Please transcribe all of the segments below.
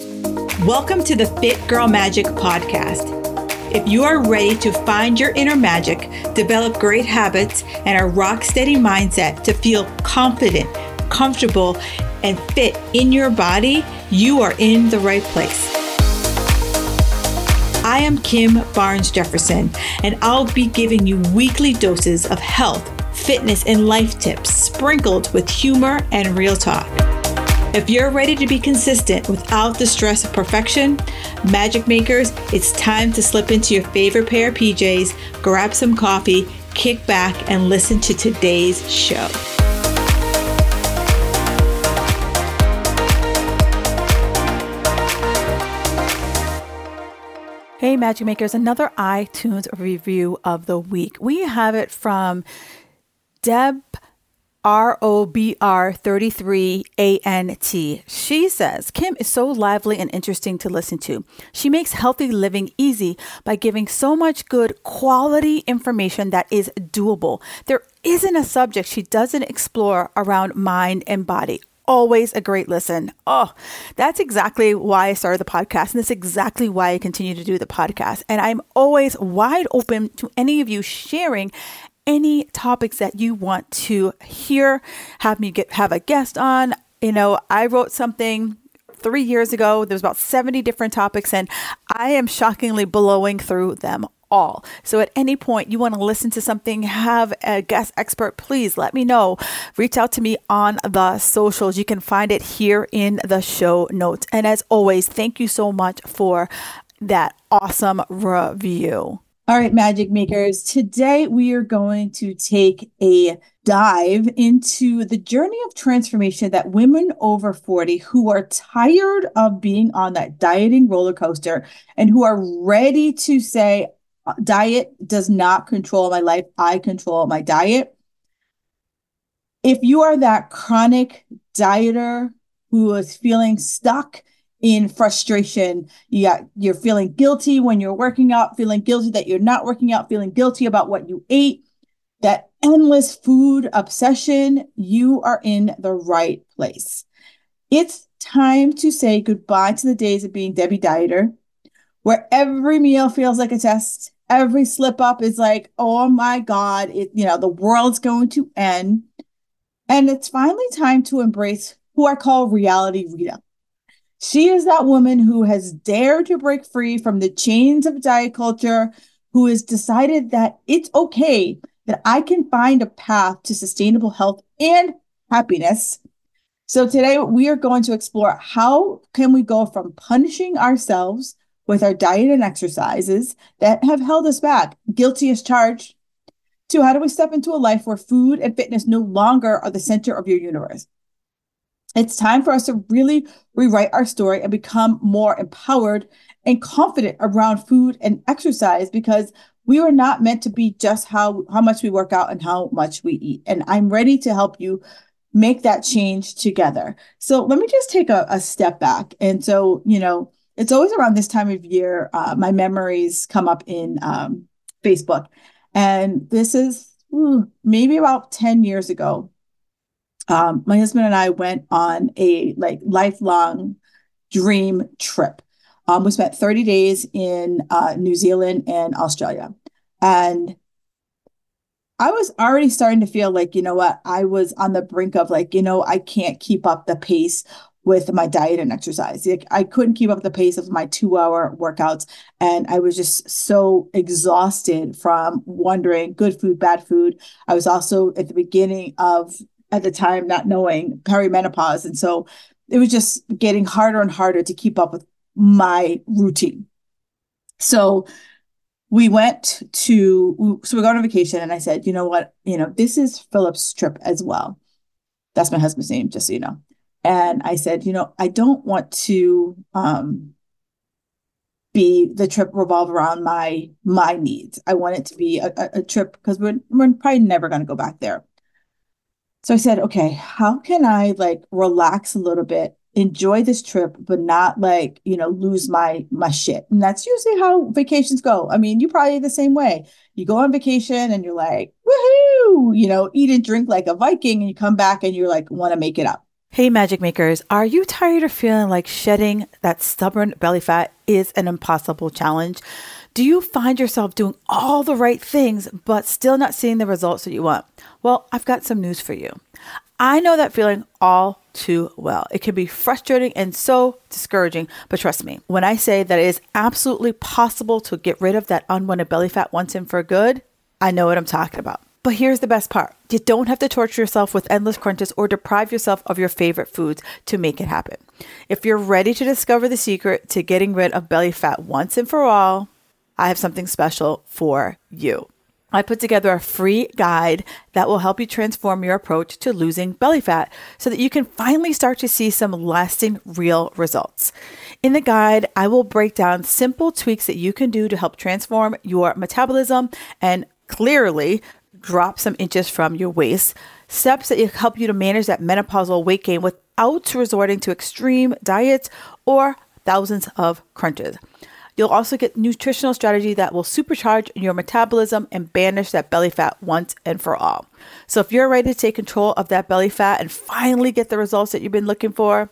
Welcome to the Fit Girl Magic podcast. If you are ready to find your inner magic, develop great habits, and a rock steady mindset to feel confident, comfortable, and fit in your body, you are in the right place. I am Kim Barnes Jefferson, and I'll be giving you weekly doses of health, fitness, and life tips sprinkled with humor and real talk. If you're ready to be consistent without the stress of perfection, magic makers, it's time to slip into your favorite pair of PJs, grab some coffee, kick back, and listen to today's show. Hey, Magic Makers, another iTunes review of the week. We have it from Deb R O B R 33 A N T. She says, Kim is so lively and interesting to listen to. She makes healthy living easy by giving so much good quality information that is doable. There isn't a subject she doesn't explore around mind and body. Always a great listen. Oh, that's exactly why I started the podcast. And that's exactly why I continue to do the podcast. And I'm always wide open to any of you sharing any topics that you want to hear, have me get have a guest on. You know, I wrote something three years ago. There's about 70 different topics, and I am shockingly blowing through them all. So at any point you want to listen to something, have a guest expert, please let me know. Reach out to me on the socials. You can find it here in the show notes. And as always, thank you so much for that awesome review. All right, magic makers. Today we are going to take a dive into the journey of transformation that women over 40 who are tired of being on that dieting roller coaster and who are ready to say, diet does not control my life. I control my diet. If you are that chronic dieter who is feeling stuck in frustration. You got you're feeling guilty when you're working out, feeling guilty that you're not working out, feeling guilty about what you ate. That endless food obsession, you are in the right place. It's time to say goodbye to the days of being Debbie Dieter, where every meal feels like a test. Every slip up is like, oh my God, it, you know, the world's going to end. And it's finally time to embrace who I call reality Rita. She is that woman who has dared to break free from the chains of diet culture, who has decided that it's okay that I can find a path to sustainable health and happiness. So today we are going to explore how can we go from punishing ourselves with our diet and exercises that have held us back, guilty as charged, to how do we step into a life where food and fitness no longer are the center of your universe. It's time for us to really rewrite our story and become more empowered and confident around food and exercise because we are not meant to be just how how much we work out and how much we eat. And I'm ready to help you make that change together. So let me just take a, a step back. And so, you know, it's always around this time of year, uh, my memories come up in um, Facebook. And this is ooh, maybe about 10 years ago um, my husband and I went on a like lifelong dream trip. Um, we spent 30 days in uh, New Zealand and Australia. And I was already starting to feel like, you know what, I was on the brink of like, you know, I can't keep up the pace with my diet and exercise. Like I couldn't keep up the pace of my two hour workouts. And I was just so exhausted from wondering good food, bad food. I was also at the beginning of at the time, not knowing perimenopause. And so it was just getting harder and harder to keep up with my routine. So we went to, so we got on vacation and I said, you know what, you know, this is Philip's trip as well. That's my husband's name, just so you know. And I said, you know, I don't want to um, be the trip revolve around my my needs. I want it to be a, a, a trip because we're we're probably never going to go back there. So I said, okay, how can I like relax a little bit, enjoy this trip, but not like, you know, lose my my shit. And that's usually how vacations go. I mean, you probably the same way. You go on vacation and you're like, woohoo, you know, eat and drink like a Viking, and you come back and you're like, want to make it up. Hey, magic makers, are you tired of feeling like shedding that stubborn belly fat is an impossible challenge? Do you find yourself doing all the right things, but still not seeing the results that you want? Well, I've got some news for you. I know that feeling all too well. It can be frustrating and so discouraging, but trust me, when I say that it is absolutely possible to get rid of that unwanted belly fat once and for good, I know what I'm talking about. But here's the best part you don't have to torture yourself with endless crunches or deprive yourself of your favorite foods to make it happen. If you're ready to discover the secret to getting rid of belly fat once and for all, I have something special for you. I put together a free guide that will help you transform your approach to losing belly fat so that you can finally start to see some lasting, real results. In the guide, I will break down simple tweaks that you can do to help transform your metabolism and clearly drop some inches from your waist, steps that help you to manage that menopausal weight gain without resorting to extreme diets or thousands of crunches. You'll also get nutritional strategy that will supercharge your metabolism and banish that belly fat once and for all. So if you're ready to take control of that belly fat and finally get the results that you've been looking for,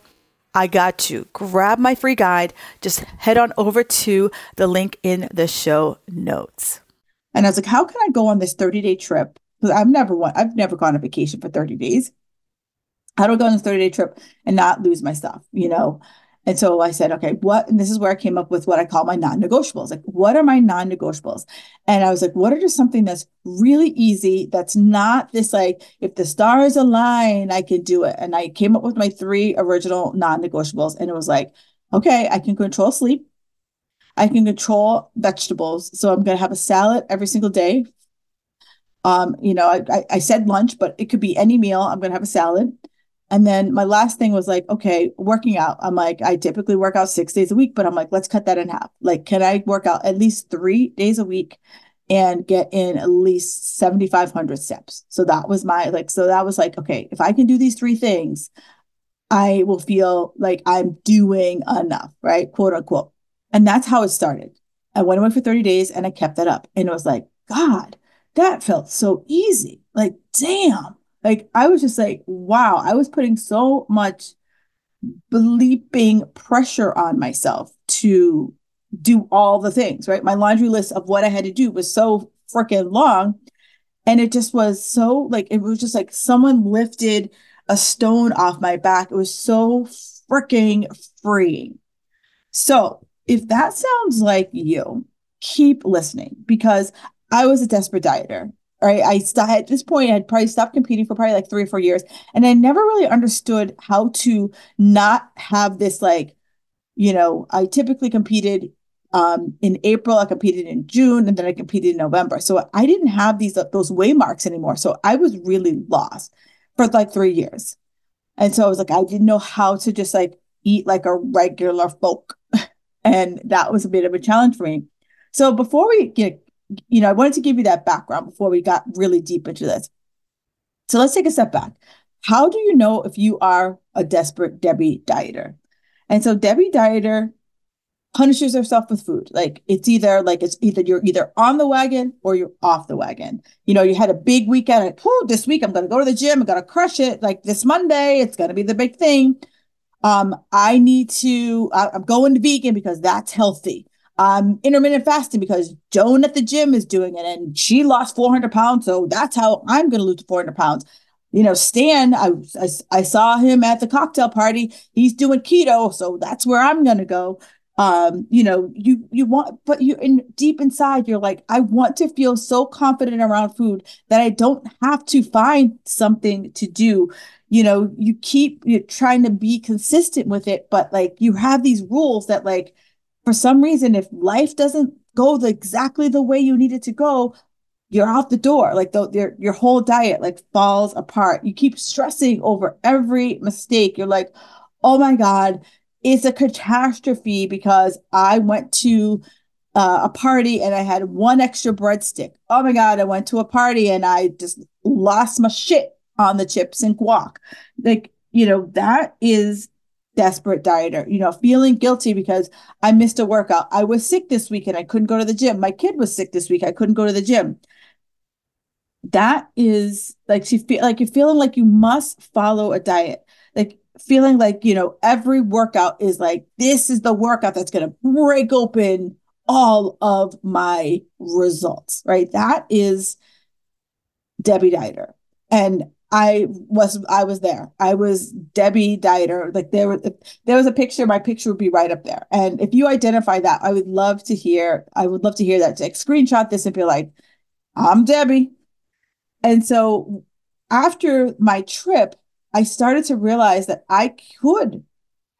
I got you. Grab my free guide. Just head on over to the link in the show notes. And I was like, how can I go on this 30 day trip? Because I've never won, I've never gone on vacation for 30 days. How do I go on this 30 day trip and not lose my stuff? You know? And so I said, okay, what, and this is where I came up with what I call my non negotiables. Like, what are my non negotiables? And I was like, what are just something that's really easy, that's not this like, if the stars align, I can do it. And I came up with my three original non negotiables. And it was like, okay, I can control sleep. I can control vegetables. So I'm going to have a salad every single day. Um, you know, I, I said lunch, but it could be any meal. I'm going to have a salad. And then my last thing was like, okay, working out. I'm like, I typically work out six days a week, but I'm like, let's cut that in half. Like, can I work out at least three days a week and get in at least 7,500 steps? So that was my, like, so that was like, okay, if I can do these three things, I will feel like I'm doing enough, right? Quote unquote. And that's how it started. I went away for 30 days and I kept that up. And it was like, God, that felt so easy. Like, damn. Like, I was just like, wow, I was putting so much bleeping pressure on myself to do all the things, right? My laundry list of what I had to do was so freaking long. And it just was so like, it was just like someone lifted a stone off my back. It was so freaking freeing. So if that sounds like you, keep listening because I was a desperate dieter. Right. I st- at this point, I had probably stopped competing for probably like three or four years. And I never really understood how to not have this, like, you know, I typically competed um, in April, I competed in June, and then I competed in November. So I didn't have these uh, those way marks anymore. So I was really lost for like three years. And so I was like, I didn't know how to just like eat like a regular folk. And that was a bit of a challenge for me. So before we get, you know, I wanted to give you that background before we got really deep into this. So let's take a step back. How do you know if you are a desperate Debbie dieter? And so Debbie dieter punishes herself with food. Like it's either like it's either you're either on the wagon or you're off the wagon. You know, you had a big weekend. Like, oh, this week I'm to go to the gym. I'm to crush it. Like this Monday, it's to be the big thing. Um, I need to, uh, I'm going to vegan because that's healthy. Um, intermittent fasting because Joan at the gym is doing it and she lost 400 pounds. So that's how I'm going to lose 400 pounds. You know, Stan, I, I, I saw him at the cocktail party. He's doing keto. So that's where I'm going to go um you know you you want but you in deep inside you're like i want to feel so confident around food that i don't have to find something to do you know you keep you're trying to be consistent with it but like you have these rules that like for some reason if life doesn't go the, exactly the way you need it to go you're out the door like the, your, your whole diet like falls apart you keep stressing over every mistake you're like oh my god it's a catastrophe because I went to uh, a party and I had one extra breadstick. Oh my God, I went to a party and I just lost my shit on the chips and guac. Like, you know, that is desperate dieter, you know, feeling guilty because I missed a workout. I was sick this week and I couldn't go to the gym. My kid was sick this week. I couldn't go to the gym. That is like she feel like you're feeling like you must follow a diet. Like feeling like, you know, every workout is like, this is the workout that's going to break open all of my results, right? That is Debbie Dieter. And I was I was there. I was Debbie Dieter. Like there was there was a picture, my picture would be right up there. And if you identify that, I would love to hear, I would love to hear that. Like screenshot this and be like, I'm Debbie. And so after my trip, I started to realize that I could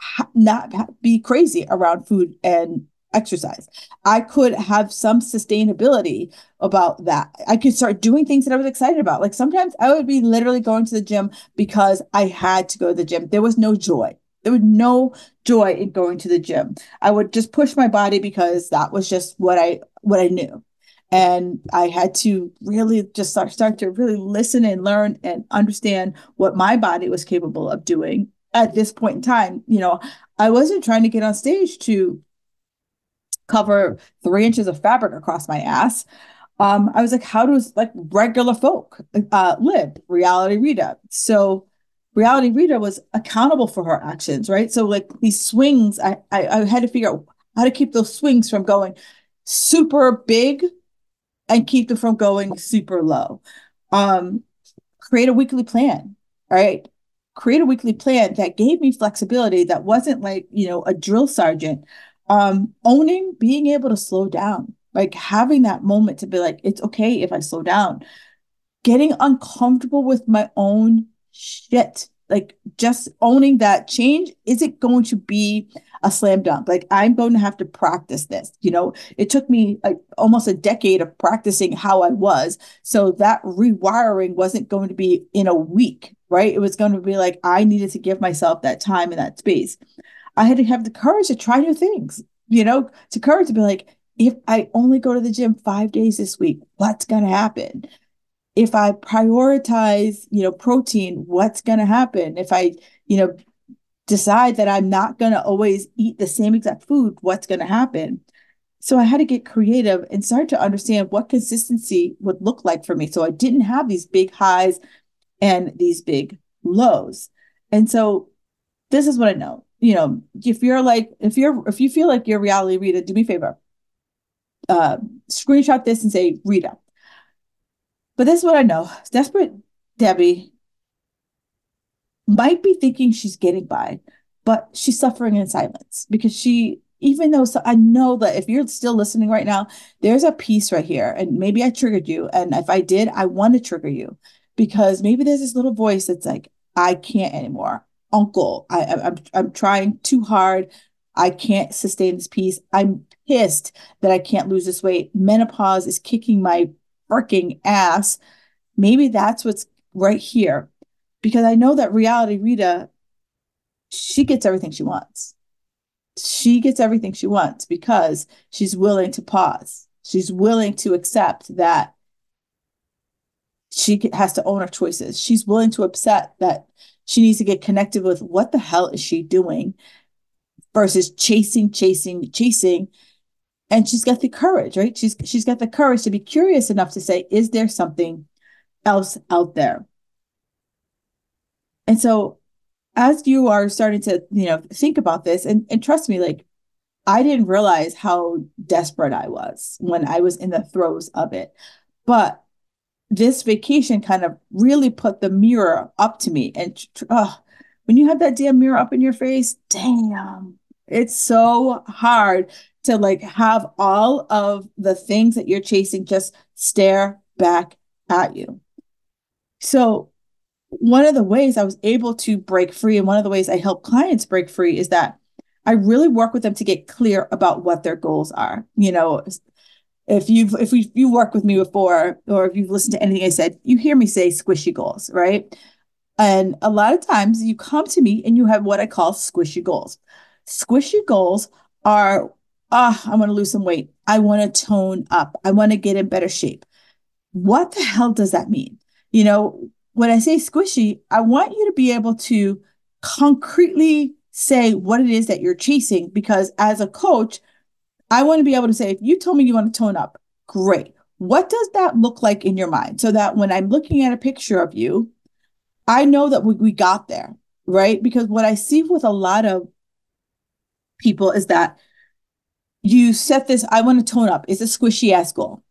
ha- not be crazy around food and exercise. I could have some sustainability about that. I could start doing things that I was excited about. Like sometimes I would be literally going to the gym because I had to go to the gym. There was no joy. There was no joy in going to the gym. I would just push my body because that was just what I what I knew. And I had to really just start start to really listen and learn and understand what my body was capable of doing at this point in time. You know, I wasn't trying to get on stage to cover three inches of fabric across my ass. Um, I was like, how does like regular folk uh, live? Reality Rita. So Reality Rita was accountable for her actions, right? So like these swings, I, I, I had to figure out how to keep those swings from going super big and keep them from going super low. Um, create a weekly plan, right? Create a weekly plan that gave me flexibility that wasn't like, you know, a drill sergeant um, owning being able to slow down, like having that moment to be like, it's okay if I slow down, getting uncomfortable with my own shit, like just owning that change isn't going to be a slam dunk. Like I'm going to have to practice this. You know, it took me like almost a decade of practicing how I was. So that rewiring wasn't going to be in a week, right? It was going to be like I needed to give myself that time and that space. I had to have the courage to try new things, you know, to courage to be like, if I only go to the gym five days this week, what's going to happen? If I prioritize, you know, protein, what's going to happen? If I, you know, decide that I'm not going to always eat the same exact food, what's going to happen? So I had to get creative and start to understand what consistency would look like for me. So I didn't have these big highs and these big lows. And so this is what I know you know, if you're like, if you're, if you feel like you're reality Rita, do me a favor. Uh, screenshot this and say Rita. But this is what I know. Desperate Debbie might be thinking she's getting by, but she's suffering in silence because she, even though so I know that if you're still listening right now, there's a piece right here. And maybe I triggered you. And if I did, I want to trigger you because maybe there's this little voice that's like, I can't anymore uncle. I, I'm I'm trying too hard. I can't sustain this piece. I'm pissed that I can't lose this weight. Menopause is kicking my freaking ass. Maybe that's what's right here. Because I know that reality Rita, she gets everything she wants. She gets everything she wants because she's willing to pause. She's willing to accept that she has to own her choices. She's willing to accept that she needs to get connected with what the hell is she doing versus chasing, chasing, chasing. And she's got the courage, right? She's she's got the courage to be curious enough to say, is there something else out there? And so as you are starting to, you know, think about this, and, and trust me, like I didn't realize how desperate I was when I was in the throes of it. But this vacation kind of really put the mirror up to me. And when you have that damn mirror up in your face, damn, it's so hard to like have all of the things that you're chasing just stare back at you. So, one of the ways I was able to break free, and one of the ways I help clients break free is that I really work with them to get clear about what their goals are. You know, if you've if we you work with me before or if you've listened to anything I said, you hear me say squishy goals, right? And a lot of times you come to me and you have what I call squishy goals. Squishy goals are ah, I want to lose some weight. I want to tone up. I want to get in better shape. What the hell does that mean? You know, when I say squishy, I want you to be able to concretely say what it is that you're chasing because as a coach, I want to be able to say, if you told me you want to tone up, great. What does that look like in your mind? So that when I'm looking at a picture of you, I know that we, we got there. right? Because what I see with a lot of people is that you set this, I want to tone up, it's a squishy ass goal.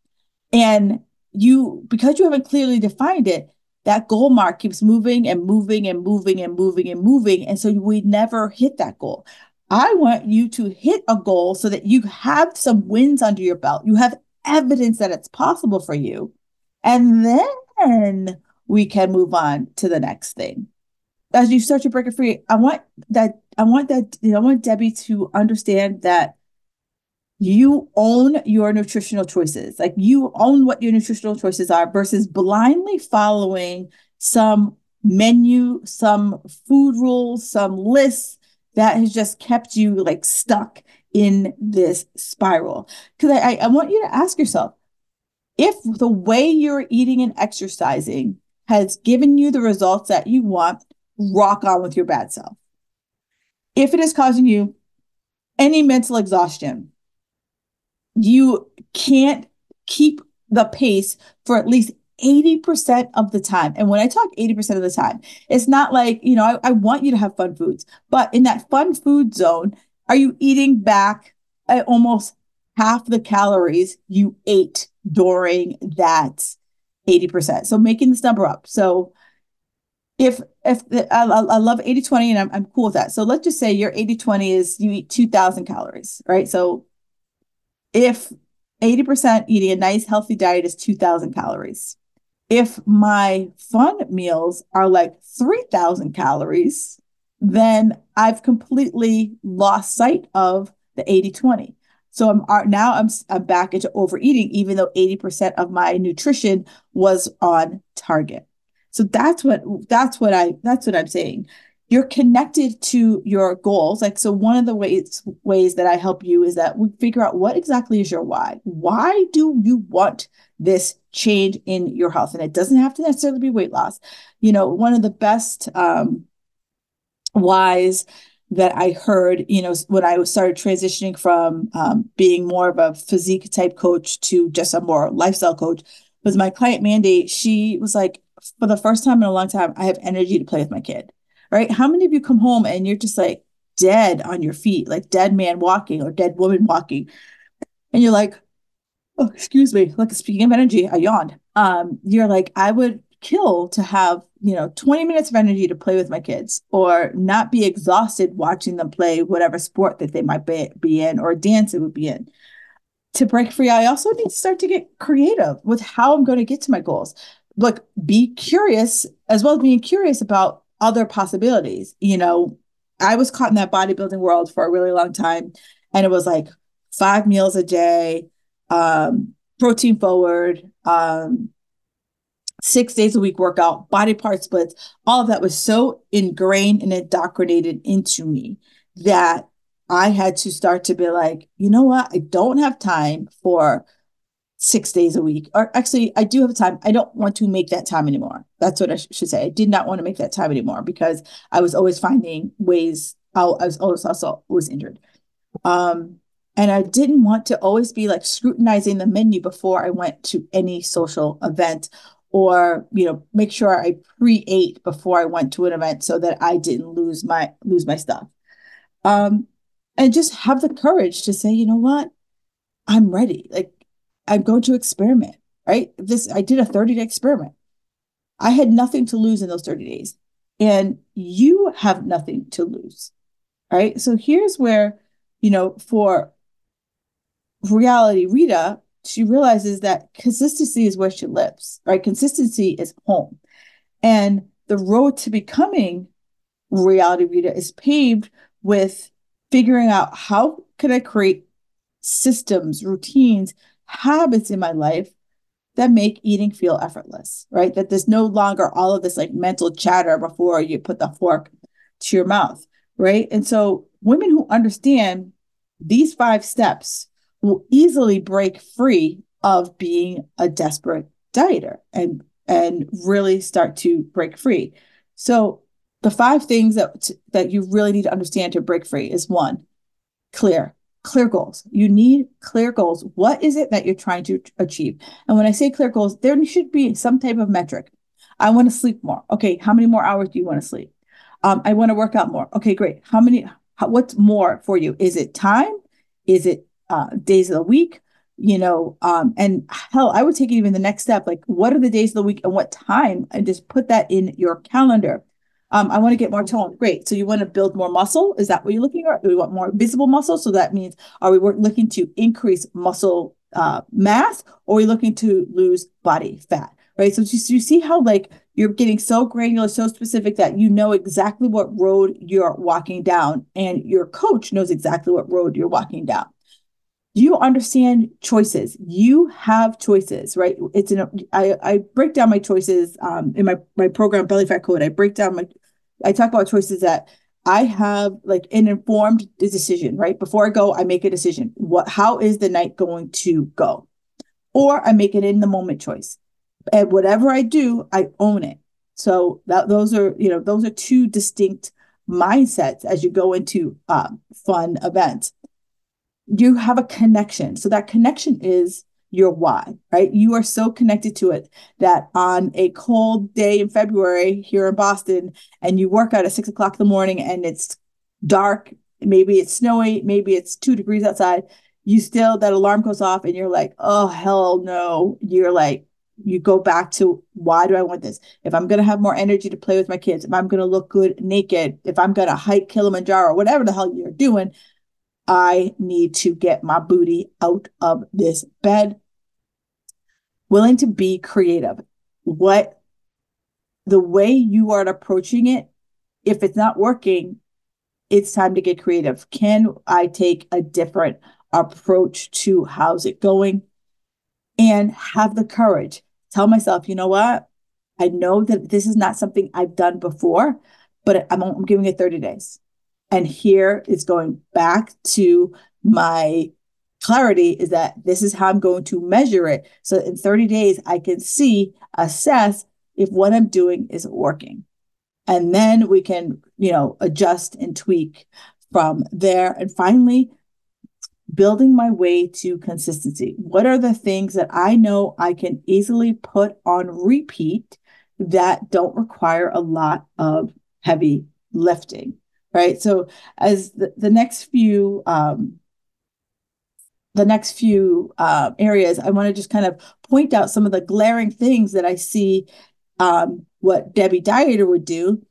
And you, because you haven't clearly defined it, that goal mark keeps moving and moving and moving and moving and moving. And so we never hit that goal. I want you to hit a goal so that you have some wins under your belt. You have evidence that it's possible for you. And then we can move on to the next thing. As you start to break it free, I want that I want that I want Debbie to understand that you own your nutritional choices. Like you own what your nutritional choices are versus blindly following some menu, some food rules, some lists that has just kept you like stuck in this spiral. Because I, I want you to ask yourself if the way you're eating and exercising has given you the results that you want, rock on with your bad self. If it is causing you any mental exhaustion, you can't keep the pace for at least 80% of the time. And when I talk 80% of the time, it's not like, you know, I, I, want you to have fun foods, but in that fun food zone, are you eating back at almost half the calories you ate during that 80%? So making this number up. So if if I, I love 80 20 and I'm, I'm cool with that. So let's just say your 80 20 is you eat 2000 calories, right? So if 80% eating a nice healthy diet is 2000 calories if my fun meals are like 3000 calories then i've completely lost sight of the 80 20 so i'm uh, now i'm, I'm back into overeating even though 80% of my nutrition was on target. So that's what that's what i that's what i'm saying you're connected to your goals. Like so one of the ways ways that i help you is that we figure out what exactly is your why. Why do you want this change in your health? And it doesn't have to necessarily be weight loss. You know one of the best um whys that i heard you know when i started transitioning from um, being more of a physique type coach to just a more lifestyle coach was my client mandate she was like for the first time in a long time i have energy to play with my kid right? How many of you come home and you're just like dead on your feet, like dead man walking or dead woman walking? And you're like, oh, excuse me, like speaking of energy, I yawned. Um, you're like, I would kill to have, you know, 20 minutes of energy to play with my kids or not be exhausted watching them play whatever sport that they might be, be in or dance it would be in. To break free, I also need to start to get creative with how I'm going to get to my goals. Like, be curious as well as being curious about other possibilities. You know, I was caught in that bodybuilding world for a really long time, and it was like five meals a day, um, protein forward, um, six days a week workout, body part splits. All of that was so ingrained and indoctrinated into me that I had to start to be like, you know what? I don't have time for six days a week. Or actually, I do have time. I don't want to make that time anymore. That's what I sh- should say. I did not want to make that time anymore because I was always finding ways. I was always also was injured. Um, and I didn't want to always be like scrutinizing the menu before I went to any social event or you know make sure I pre-ate before I went to an event so that I didn't lose my lose my stuff. Um, and just have the courage to say, you know what, I'm ready. Like I'm going to experiment, right? This I did a 30 day experiment. I had nothing to lose in those 30 days. And you have nothing to lose. Right. So here's where, you know, for reality Rita, she realizes that consistency is where she lives, right? Consistency is home. And the road to becoming reality Rita is paved with figuring out how can I create systems, routines habits in my life that make eating feel effortless, right? That there's no longer all of this like mental chatter before you put the fork to your mouth, right? And so women who understand these five steps will easily break free of being a desperate dieter and and really start to break free. So the five things that that you really need to understand to break free is one, clear clear goals. You need clear goals. What is it that you're trying to achieve? And when I say clear goals, there should be some type of metric. I want to sleep more. Okay, how many more hours do you want to sleep? Um, I want to work out more. Okay, great. How many? How, what's more for you? Is it time? Is it uh, days of the week? You know, um, and hell, I would take it even the next step. Like, what are the days of the week and what time? And just put that in your calendar. Um, I want to get more tone. Great. So you want to build more muscle? Is that what you're looking at? Do we want more visible muscle? So that means are we looking to increase muscle uh, mass or are we looking to lose body fat? Right. So just, you see how like you're getting so granular, so specific that you know exactly what road you're walking down, and your coach knows exactly what road you're walking down. You understand choices. You have choices, right? It's an I, I break down my choices um, in my my program Belly Fat Code. I break down my I talk about choices that I have like an informed decision, right? Before I go, I make a decision. What how is the night going to go? Or I make an in the moment choice. And whatever I do, I own it. So that those are, you know, those are two distinct mindsets as you go into uh, fun events. You have a connection. So that connection is your why, right? You are so connected to it that on a cold day in February here in Boston, and you work out at six o'clock in the morning and it's dark, maybe it's snowy, maybe it's two degrees outside, you still, that alarm goes off and you're like, oh, hell no. You're like, you go back to why do I want this? If I'm going to have more energy to play with my kids, if I'm going to look good naked, if I'm going to hike Kilimanjaro, whatever the hell you're doing, I need to get my booty out of this bed willing to be creative. What the way you are approaching it, if it's not working, it's time to get creative. Can I take a different approach to how's it going? And have the courage. Tell myself, you know what? I know that this is not something I've done before, but I'm, I'm giving it 30 days. And here is going back to my clarity is that this is how I'm going to measure it. So in 30 days, I can see, assess if what I'm doing is working. And then we can, you know, adjust and tweak from there. And finally, building my way to consistency. What are the things that I know I can easily put on repeat that don't require a lot of heavy lifting? Right. So, as the, the next few um, the next few uh, areas, I want to just kind of point out some of the glaring things that I see um, what Debbie Dieter would do.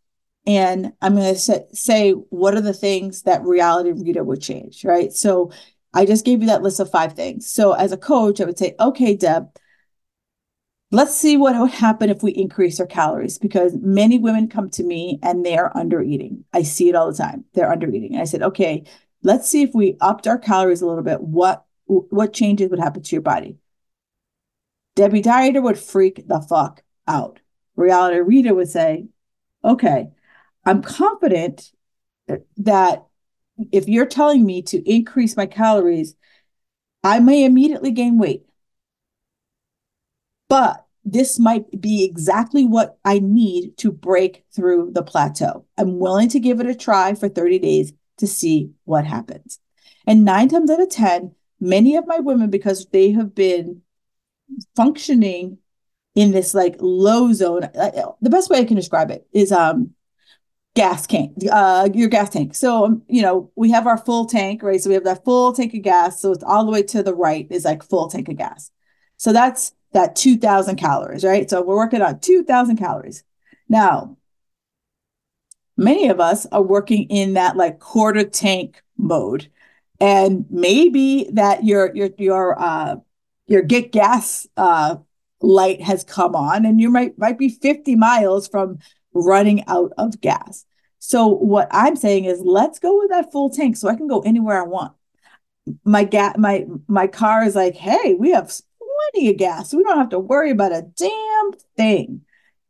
And I'm going to say, what are the things that reality Rita would change, right? So I just gave you that list of five things. So as a coach, I would say, okay, Deb, let's see what would happen if we increase our calories because many women come to me and they're under eating. I see it all the time. They're under eating. And I said, okay, let's see if we upped our calories a little bit. What what changes would happen to your body. Debbie Dieter would freak the fuck out. Reality Rita would say, okay, I'm confident that if you're telling me to increase my calories, I may immediately gain weight. But this might be exactly what I need to break through the plateau. I'm willing to give it a try for 30 days to see what happens. And nine times out of 10, many of my women because they have been functioning in this like low zone the best way i can describe it is um gas tank uh your gas tank. So um, you know we have our full tank right? So we have that full tank of gas. So it's all the way to the right is like full tank of gas. So that's that 2000 calories right? So we're working on 2000 calories. Now many of us are working in that like quarter tank mode and maybe that your your your uh your get gas uh light has come on and you might might be 50 miles from running out of gas. So what i'm saying is let's go with that full tank so i can go anywhere i want. My gas my my car is like hey we have plenty of gas. We don't have to worry about a damn thing.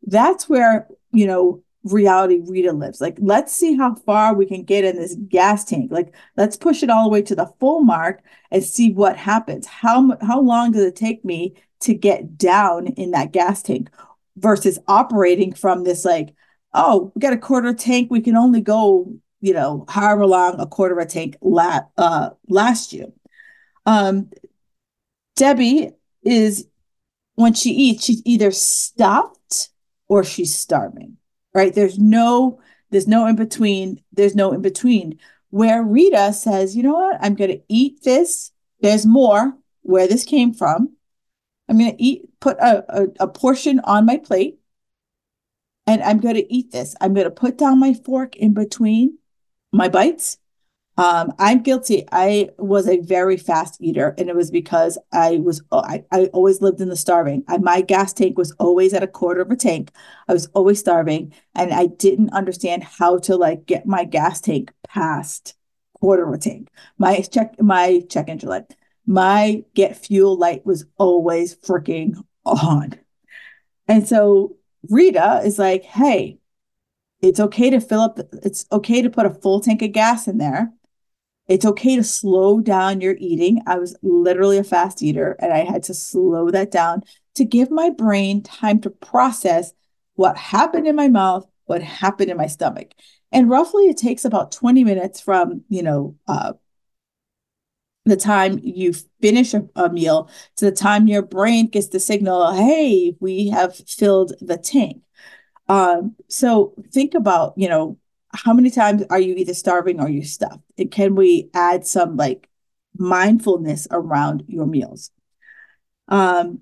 That's where you know reality Rita lives. Like, let's see how far we can get in this gas tank. Like, let's push it all the way to the full mark and see what happens. How how long does it take me to get down in that gas tank versus operating from this like, oh, we got a quarter tank. We can only go, you know, however long a quarter of a tank la- uh, last you. Um, Debbie is when she eats, she's either stuffed or she's starving right? There's no There's no in between. There's no in between. Where Rita says, you know what? I'm going to eat this. There's more where this came from. I'm going to eat, put a, a, a portion on my plate and I'm going to eat this. I'm going to put down my fork in between my bites um, I'm guilty. I was a very fast eater, and it was because I was I, I always lived in the starving. I, my gas tank was always at a quarter of a tank. I was always starving, and I didn't understand how to like get my gas tank past quarter of a tank. My check my check engine light, my get fuel light was always freaking on. And so Rita is like, hey, it's okay to fill up, it's okay to put a full tank of gas in there it's okay to slow down your eating. I was literally a fast eater and I had to slow that down to give my brain time to process what happened in my mouth, what happened in my stomach. And roughly it takes about 20 minutes from, you know, uh, the time you finish a, a, meal to the time your brain gets the signal, hey, we have filled the tank. Um, so think about, you know, how many times are you either starving or you stuffed? And can we add some like mindfulness around your meals? Um,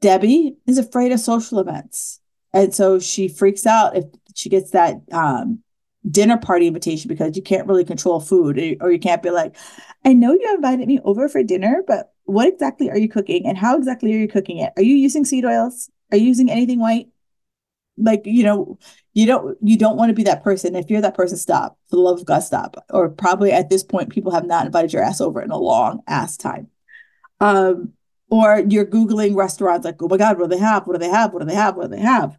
Debbie is afraid of social events. And so she freaks out if she gets that um, dinner party invitation because you can't really control food or you can't be like, I know you invited me over for dinner, but what exactly are you cooking and how exactly are you cooking it? Are you using seed oils? Are you using anything white? like you know you don't you don't want to be that person. If you're that person stop. For the love of god stop. Or probably at this point people have not invited your ass over in a long ass time. Um or you're googling restaurants like oh my god what do they have? What do they have? What do they have? What do they have?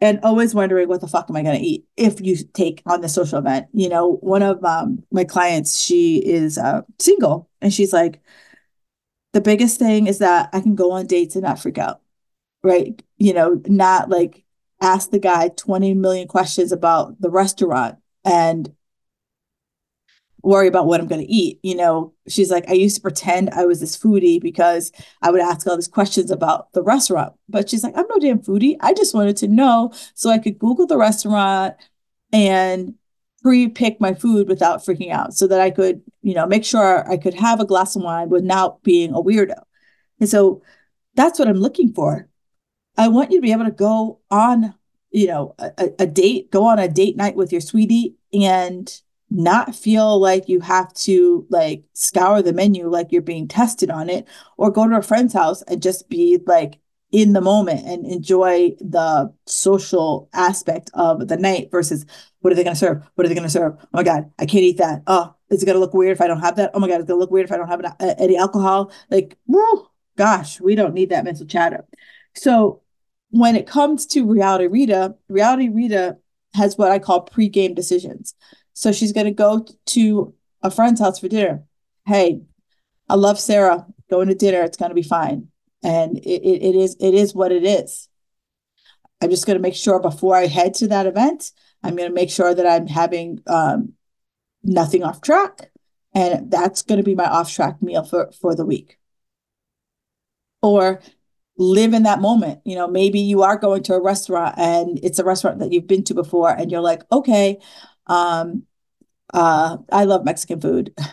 And always wondering what the fuck am i going to eat if you take on the social event. You know one of um, my clients she is uh, single and she's like the biggest thing is that i can go on dates and not freak out. Right? You know not like ask the guy 20 million questions about the restaurant and worry about what I'm going to eat. You know, she's like, I used to pretend I was this foodie because I would ask all these questions about the restaurant. But she's like, I'm no damn foodie. I just wanted to know so I could Google the restaurant and pre-pick my food without freaking out so that I could, you know, make sure I could have a glass of wine without being a weirdo. And so that's what I'm looking for. I want you to be able to go on, you know, a, a date, go on a date night with your sweetie and not feel like you have to like scour the menu like you're being tested on it or go to a friend's house and just be like in the moment and enjoy the social aspect of the night versus what are they going to serve? What are they going to serve? Oh my God, I can't eat that. Oh, is it going to look weird if I don't have that? Oh my God, it's going to look weird if I don't have any alcohol. Like, woo, gosh, we don't need that mental chatter. So when it comes to reality Rita, reality Rita has what I call pre-game decisions. So she's going to go to a friend's house for dinner. Hey, I love Sarah. Going to dinner, it's going to be fine, and it, it, it is it is what it is. I'm just going to make sure before I head to that event, I'm going to make sure that I'm having um, nothing off track, and that's going to be my off track meal for for the week. Or live in that moment. You know, maybe you are going to a restaurant and it's a restaurant that you've been to before and you're like, okay, um, uh, I love Mexican food.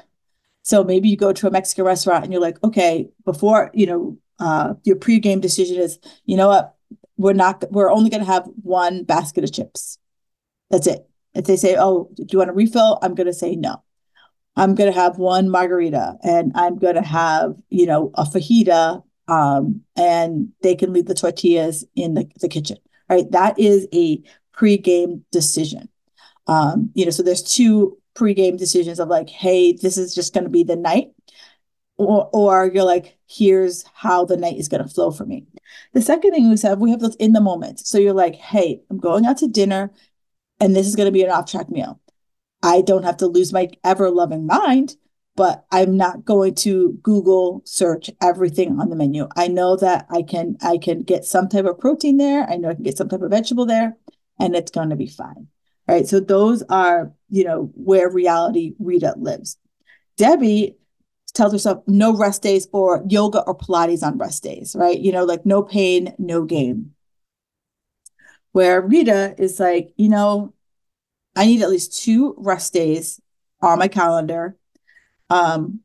So maybe you go to a Mexican restaurant and you're like, okay, before, you know, uh, your pre-game decision is, you know what, we're not, we're only going to have one basket of chips. That's it. If they say, oh, do you want a refill? I'm going to say no. I'm going to have one margarita and I'm going to have, you know, a fajita um, and they can leave the tortillas in the, the kitchen. Right, that is a pre-game decision. Um, you know, so there's two pre-game decisions of like, hey, this is just going to be the night, or or you're like, here's how the night is going to flow for me. The second thing we have, we have those in the moment. So you're like, hey, I'm going out to dinner, and this is going to be an off-track meal. I don't have to lose my ever loving mind but I'm not going to Google search everything on the menu. I know that I can I can get some type of protein there. I know I can get some type of vegetable there, and it's going to be fine. All right. So those are, you know, where reality Rita lives. Debbie tells herself no rest days or yoga or Pilates on rest days, right? You know, like no pain, no gain. Where Rita is like, you know, I need at least two rest days on my calendar. Um,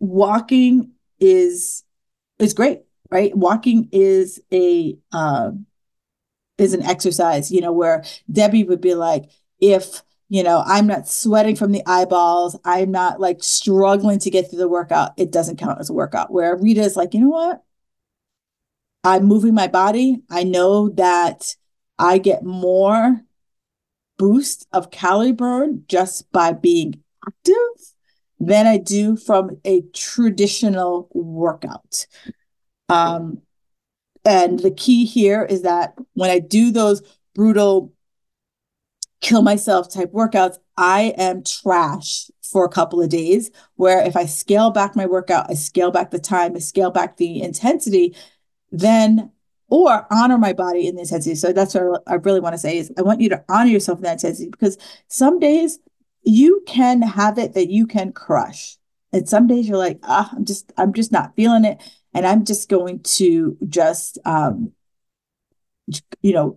walking is is great, right? Walking is a uh, is an exercise, you know, where Debbie would be like, if you know, I'm not sweating from the eyeballs, I'm not like struggling to get through the workout, it doesn't count as a workout. Where Rita is like, you know what? I'm moving my body. I know that I get more boost of calorie burn just by being active than I do from a traditional workout. Um, and the key here is that when I do those brutal kill myself type workouts, I am trash for a couple of days. Where if I scale back my workout, I scale back the time, I scale back the intensity, then or honor my body in the intensity. So that's what I really want to say is I want you to honor yourself in that intensity because some days you can have it that you can crush. And some days you're like, ah, I'm just, I'm just not feeling it. And I'm just going to just um, you know,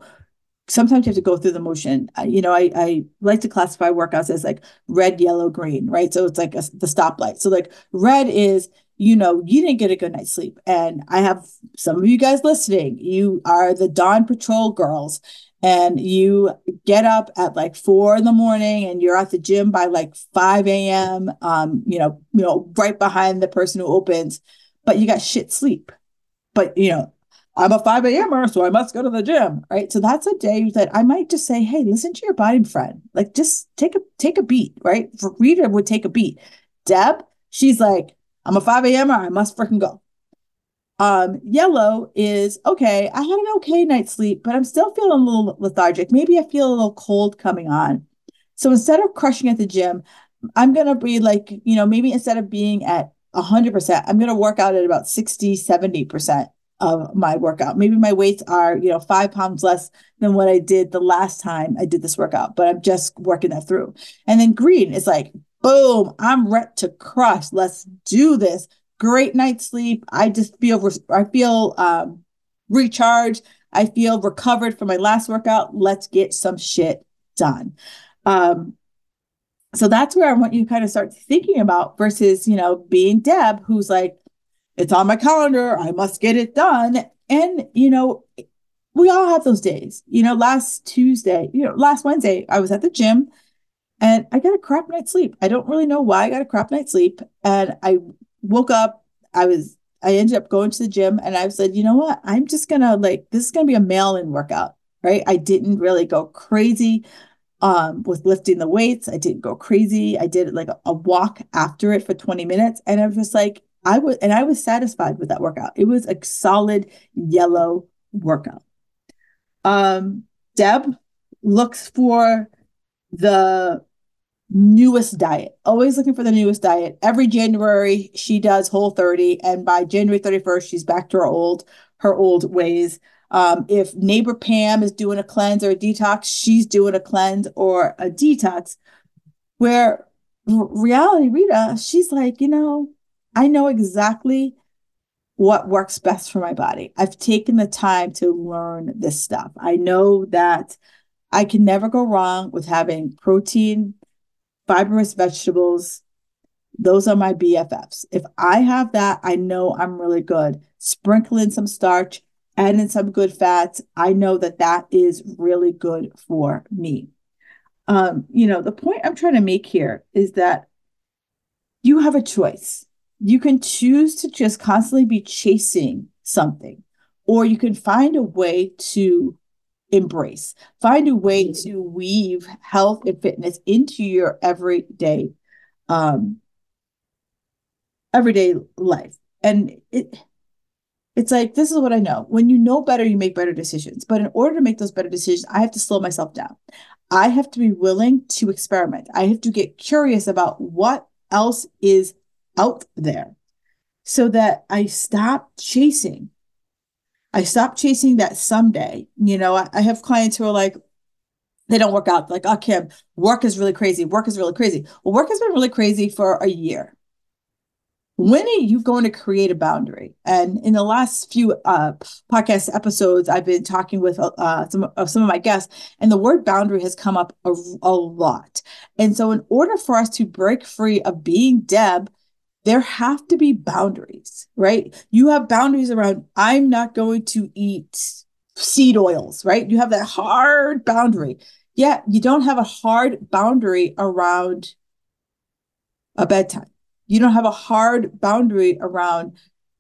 sometimes you have to go through the motion. you know, I, I like to classify workouts as like red, yellow, green, right? So it's like a, the stoplight. So like red is you know, you didn't get a good night's sleep. And I have some of you guys listening, you are the dawn patrol girls and you get up at like four in the morning and you're at the gym by like 5 a.m. Um, you know, you know, right behind the person who opens, but you got shit sleep. But you know, I'm a 5 a.m.er, so I must go to the gym. Right. So that's a day that I might just say, hey, listen to your body friend. Like just take a take a beat, right? Rita would take a beat. Deb, she's like, I'm a 5 a.m. I must freaking go. Um, yellow is okay. I had an okay night's sleep, but I'm still feeling a little lethargic. Maybe I feel a little cold coming on. So instead of crushing at the gym, I'm going to be like, you know, maybe instead of being at 100%, I'm going to work out at about 60, 70% of my workout. Maybe my weights are, you know, five pounds less than what I did the last time I did this workout, but I'm just working that through. And then green is like boom, I'm ready to crush. Let's do this. Great night's sleep. I just feel, I feel um, recharged. I feel recovered from my last workout. Let's get some shit done. Um, so that's where I want you to kind of start thinking about versus, you know, being Deb, who's like, it's on my calendar. I must get it done. And, you know, we all have those days. You know, last Tuesday, you know, last Wednesday, I was at the gym and I got a crap night's sleep. I don't really know why I got a crap night's sleep. And I woke up, I was, I ended up going to the gym and I said, you know what? I'm just to like, this is to be a mail in workout, right? I didn't really go crazy um, with lifting the weights. I didn't go crazy. I did like a, a walk after it for 20 minutes. And I was just like, I was, and I was satisfied with that workout. It was a solid yellow workout. Um, Deb looks for the newest diet. Always looking for the newest diet. Every January she does whole 30 and by January 31st she's back to her old her old ways. Um, if neighbor Pam is doing a cleanse or a detox, she's doing a cleanse or a detox. Where reality Rita, she's like, you know, I know exactly what works best for my body. I've taken the time to learn this stuff. I know that I can never go wrong with having protein, fibrous vegetables. Those are my BFFs. If I have that, I know I'm really good. Sprinkle in some starch, add in some good fats. I know that that is really good for me. Um, you know, the point I'm trying to make here is that you have a choice. You can choose to just constantly be chasing something, or you can find a way to embrace. Find a way mm-hmm. to weave health and fitness into your everyday um everyday life. And it it's like this is what I know. When you know better, you make better decisions. But in order to make those better decisions, I have to slow myself down. I have to be willing to experiment. I have to get curious about what else is out there so that I stop chasing I stopped chasing that someday. You know, I, I have clients who are like, they don't work out. Like, oh, Kim, work is really crazy. Work is really crazy. Well, work has been really crazy for a year. when are you going to create a boundary? And in the last few uh, podcast episodes, I've been talking with uh, some, uh, some of my guests, and the word boundary has come up a, a lot. And so, in order for us to break free of being Deb, there have to be boundaries, right? You have boundaries around, I'm not going to eat seed oils, right? You have that hard boundary. Yet you don't have a hard boundary around a bedtime you don't have a hard boundary around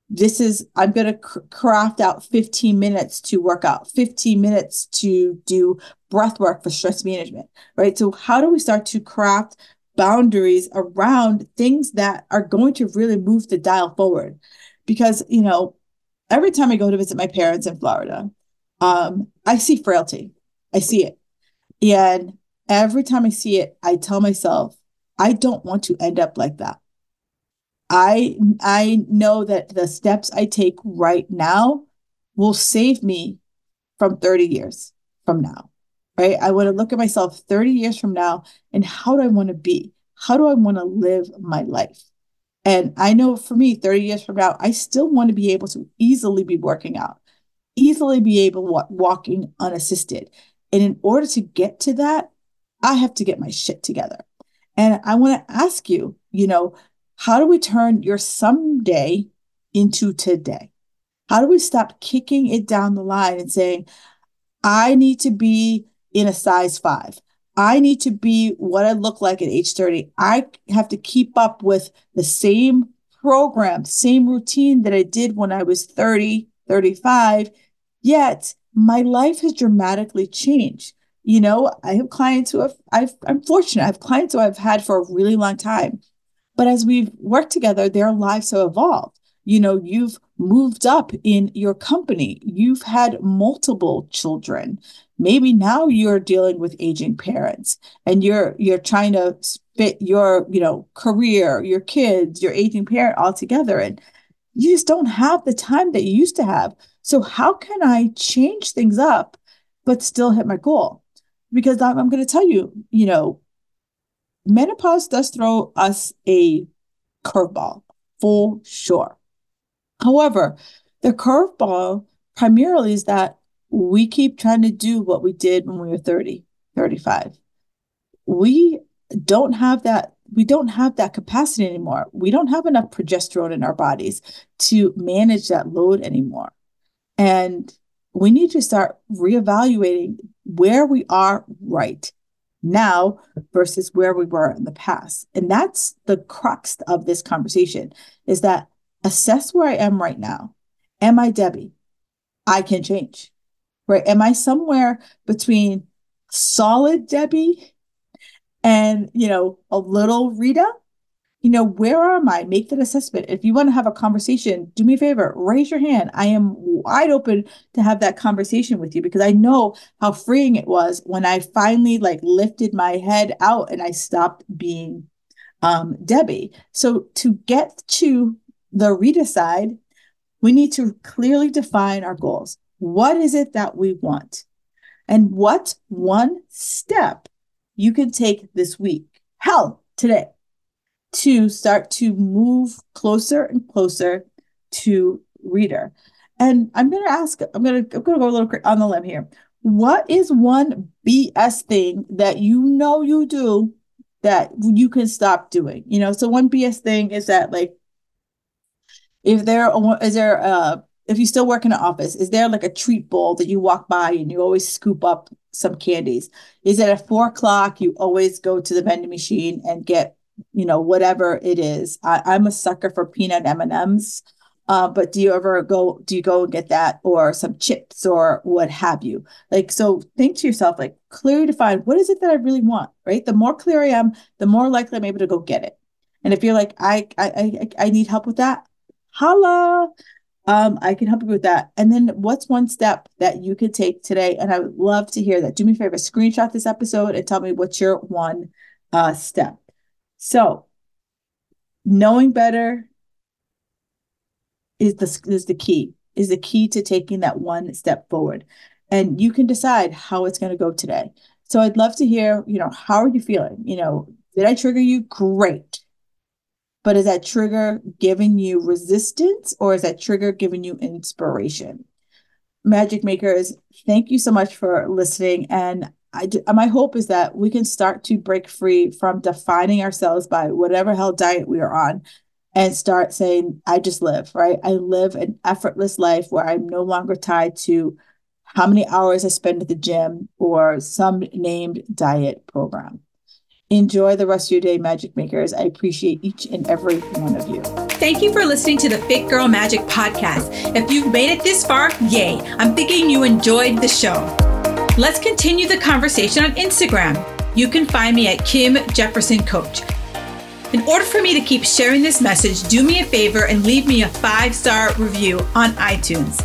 this is i'm going to cr- craft out 15 minutes to work out 15 minutes to do breath work for stress management right so how do we start to craft boundaries around things that are going to really move the dial forward. Because you know every time i go to visit my parents in florida um, i see frailty. I see it. And every time i see it i tell myself i don't want to end up like that. I I know that the steps I take right now will save me from 30 years from now. Right? I want to look at myself 30 years from now and how do I want to be? How do I want to live my life? And I know for me 30 years from now I still want to be able to easily be working out, easily be able to walking unassisted. And in order to get to that, I have to get my shit together. And I want to ask you, you know, how do we turn your someday into today? How do we stop kicking it down the line and saying, I need to be in a size five? I need to be what I look like at age 30. I have to keep up with the same program, same routine that I did when I was 30, 35. Yet my life has dramatically changed. You know, I have clients who have, I've, I'm fortunate. I have clients who I've had for a really long time but as we've worked together, their lives have evolved. You know, you've moved up in your company, you've had multiple children. Maybe now you're dealing with aging parents and you're you're trying to fit your, you know, career, your kids, your aging parent all together. And you just don't have the time that you used to have. So how can I change things up but still hit my goal? Because I'm, I'm going to tell you, you know, menopause does throw us a curveball for sure. However, the curveball primarily is that we keep trying to do what we did when we were 30, 35. We don't have that we don't have that capacity anymore. We don't have enough progesterone in our bodies to manage that load anymore. And we need to start reevaluating where we are right now versus where we were in the past. And that's the crux of this conversation is that assess where I am right now. Am I Debbie? I can change. Right? Am I somewhere between solid Debbie and, you know, a little Rita? you know, where am I? Make that assessment. If you want to have a conversation, do me a favor, raise your hand. I am wide open to have that conversation with you because I know how freeing it was when I finally like lifted my head out and I stopped being um, Debbie. So to get to the Rita side, we need to clearly define our goals. What is it that we want? And what one step you can take this week? Hell, today to start to move closer and closer to Rita? And I'm going to ask, I'm going to, I'm going to go a little on the limb here. What is one BS thing that you know you do that you can stop doing? You know, so one BS thing is that like, if there is there uh if you still work in an office, is there like a treat bowl that you walk by and you always scoop up some candies? Is it at four o'clock you always go to the vending machine and get you know whatever it is? I, i'm a sucker for peanut m&ms uh, but do you ever go do you go and get that or some chips or what have you? Like so think to yourself like clearly define what is it that i really want right? The more clear i am the more likely i'm able to go get it. And if you're like i i i, I need help with that holla um, I can help you with that. And then what's one step that you could take today? And I would love to hear that. Do me a favor, screenshot this episode and tell me what's your one uh, step. So knowing better is the is the key is the key to taking that one step forward and you can decide how it's going to go today so i'd love to hear you know how are you feeling you know did i trigger you great but is that trigger giving you resistance or is that trigger giving you inspiration? Magic makers, thank you so much for listening. And I, my hope is that we can start to break free from defining ourselves by whatever hell diet we are on and start saying, I just live, right? I live an effortless life where I'm no longer tied to how many hours I spend at the gym or some named diet program. Enjoy the rest of your day, Magic Makers. I appreciate each and every one of you. Thank you for listening to the Fit Girl Magic podcast. If you've made it this far, yay! I'm thinking you enjoyed the show. Let's continue the conversation on Instagram. You can find me at Kim Jefferson Coach. In order for me to keep sharing this message, do me a favor and leave me a five star review on iTunes.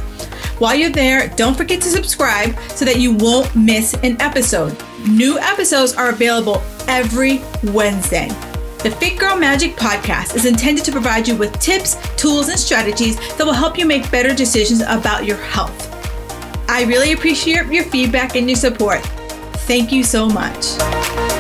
While you're there, don't forget to subscribe so that you won't miss an episode. New episodes are available every Wednesday. The Fit Girl Magic podcast is intended to provide you with tips, tools, and strategies that will help you make better decisions about your health. I really appreciate your feedback and your support. Thank you so much.